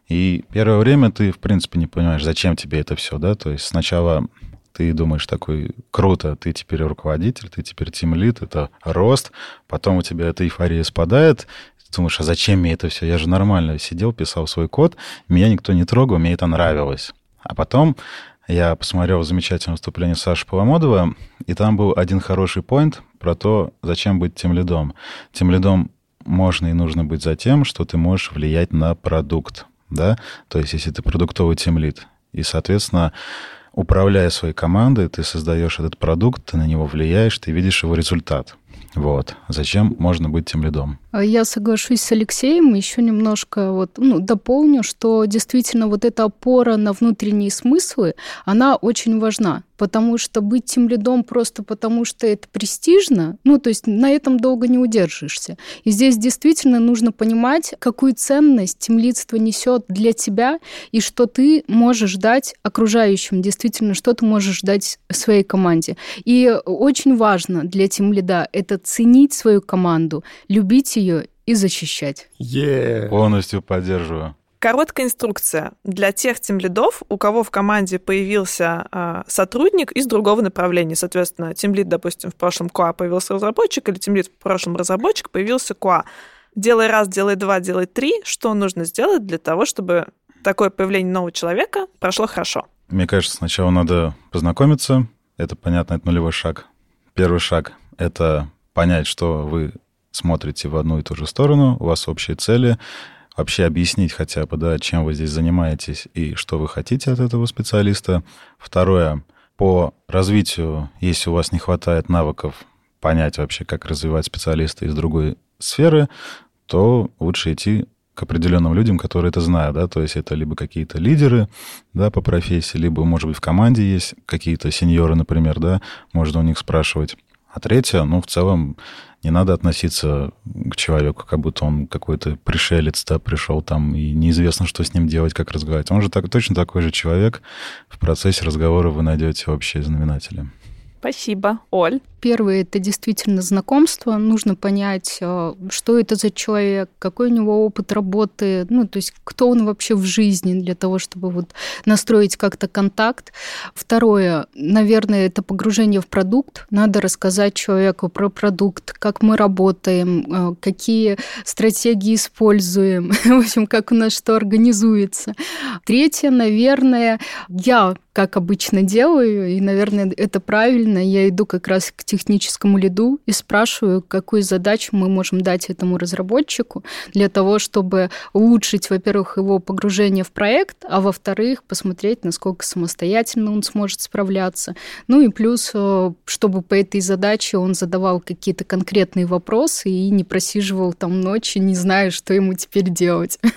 И первое время ты, в принципе, не понимаешь, зачем тебе это все, да, то есть сначала ты думаешь такой, круто, ты теперь руководитель, ты теперь тимлид, это рост, потом у тебя эта эйфория спадает, ты думаешь, а зачем мне это все? Я же нормально сидел, писал свой код, меня никто не трогал, мне это нравилось. А потом я посмотрел замечательное выступление Саши Поломодова, и там был один хороший поинт про то, зачем быть тем лидом. Тем лидом можно и нужно быть за тем, что ты можешь влиять на продукт, да, то есть если ты продуктовый тем лид. И, соответственно, управляя своей командой, ты создаешь этот продукт, ты на него влияешь, ты видишь его результат. Вот. Зачем можно быть тем лидом? А Я соглашусь с Алексеем, еще немножко вот, ну, дополню, что действительно вот эта опора на внутренние смыслы, она очень важна, потому что быть тем лидом просто потому, что это престижно, ну, то есть на этом долго не удержишься. И здесь действительно нужно понимать, какую ценность темлидство несет для тебя, и что ты можешь дать окружающим, действительно, что ты можешь дать своей команде. И очень важно для темлида это ценить свою команду, любить ее и защищать. Е. Полностью поддерживаю. Короткая инструкция для тех тимлидов, у кого в команде появился э, сотрудник из другого направления. Соответственно, тимлид, допустим, в прошлом КУА появился разработчик, или тимлид в прошлом разработчик появился КУА. Делай раз, делай два, делай три. Что нужно сделать для того, чтобы такое появление нового человека прошло хорошо? Мне кажется, сначала надо познакомиться. Это, понятно, это нулевой шаг. Первый шаг — это понять, что вы смотрите в одну и ту же сторону, у вас общие цели, вообще объяснить хотя бы, да, чем вы здесь занимаетесь и что вы хотите от этого специалиста. Второе, по развитию, если у вас не хватает навыков понять вообще, как развивать специалиста из другой сферы, то лучше идти к определенным людям, которые это знают, да, то есть это либо какие-то лидеры, да, по профессии, либо, может быть, в команде есть какие-то сеньоры, например, да, можно у них спрашивать. А третье, ну, в целом, не надо относиться к человеку, как будто он какой-то пришелец, да, пришел там, и неизвестно, что с ним делать, как разговаривать. Он же так, точно такой же человек. В процессе разговора вы найдете общие знаменатели. Спасибо. Оль? Первое – это действительно знакомство. Нужно понять, э, что это за человек, какой у него опыт работы, ну, то есть кто он вообще в жизни для того, чтобы вот настроить как-то контакт. Второе, наверное, это погружение в продукт. Надо рассказать человеку про продукт, как мы работаем, э, какие стратегии используем, в общем, как у нас что организуется. Третье, наверное, я как обычно делаю, и, наверное, это правильно, я иду как раз к техническому лиду и спрашиваю, какую задачу мы можем дать этому разработчику для того, чтобы улучшить, во-первых, его погружение в проект, а во-вторых, посмотреть, насколько самостоятельно он сможет справляться. Ну и плюс, э, чтобы по этой задаче он задавал какие-то конкретные вопросы и не просиживал там ночи, не зная, что ему теперь делать.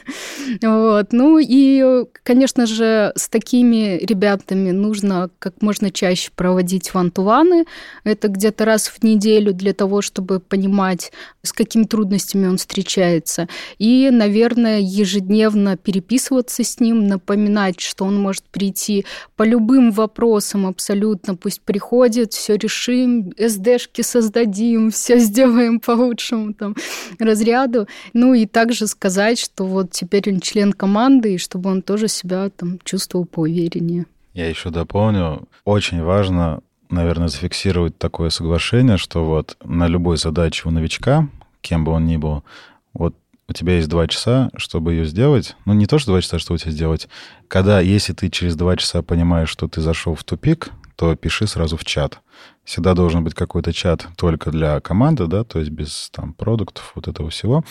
Вот. Ну и, конечно же, с такими ребятами нужно как можно чаще проводить вантуваны. Это где-то раз в неделю для того, чтобы понимать, с какими трудностями он встречается. И, наверное, ежедневно переписываться с ним, напоминать, что он может прийти по любым вопросам абсолютно. Пусть приходит, все решим, СДшки создадим, все сделаем по лучшему там, разряду. Ну и также сказать, что вот теперь он член команды, и чтобы он тоже себя там чувствовал поувереннее. Я еще дополню. Очень важно, наверное, зафиксировать такое соглашение, что вот на любой задаче у новичка, кем бы он ни был, вот у тебя есть два часа, чтобы ее сделать. Ну, не то, что два часа, что у тебя сделать. Когда, если ты через два часа понимаешь, что ты зашел в тупик, то пиши сразу в чат всегда должен быть какой-то чат только для команды, да, то есть без там продуктов, вот этого всего,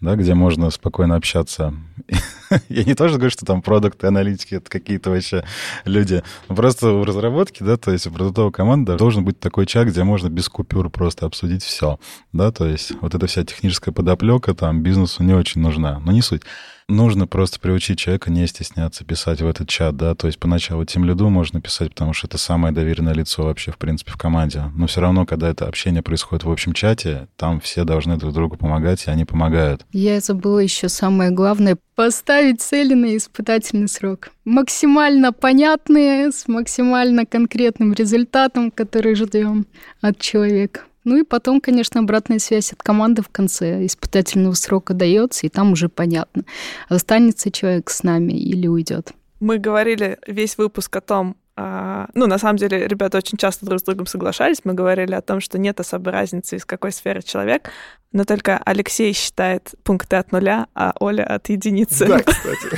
да, где можно спокойно общаться. Я не тоже говорю, что там продукты, аналитики, это какие-то вообще люди. Просто в разработке, да, то есть у продуктовой команды должен быть такой чат, где можно без купюр просто обсудить все, да, то есть вот эта вся техническая подоплека там бизнесу не очень нужна, но не суть. Нужно просто приучить человека не стесняться писать в этот чат, да, то есть поначалу тем лиду можно писать, потому что это самое доверенное лицо вообще, в принципе, в команде. Но все равно, когда это общение происходит в общем чате, там все должны друг другу помогать, и они помогают. Я забыла еще самое главное — поставить цели на испытательный срок. Максимально понятные, с максимально конкретным результатом, который ждем от человека. Ну и потом, конечно, обратная связь от команды в конце испытательного срока дается, и там уже понятно, останется человек с нами или уйдет. Мы говорили весь выпуск о том, а, ну, на самом деле, ребята очень часто друг с другом соглашались. Мы говорили о том, что нет особой разницы, из какой сферы человек, но только Алексей считает пункты от нуля, а Оля от единицы. Да, кстати.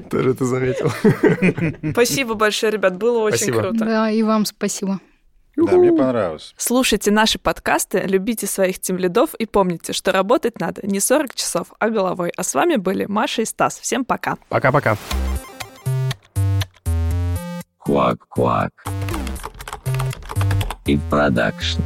Тоже ты заметил. Спасибо большое, ребят, было очень круто. Да, и вам спасибо. Да, мне понравилось. Слушайте наши подкасты, любите своих тимлидов и помните, что работать надо не 40 часов, а головой. А с вами были Маша и Стас. Всем пока. Пока-пока. Quack Quack. И продакшн.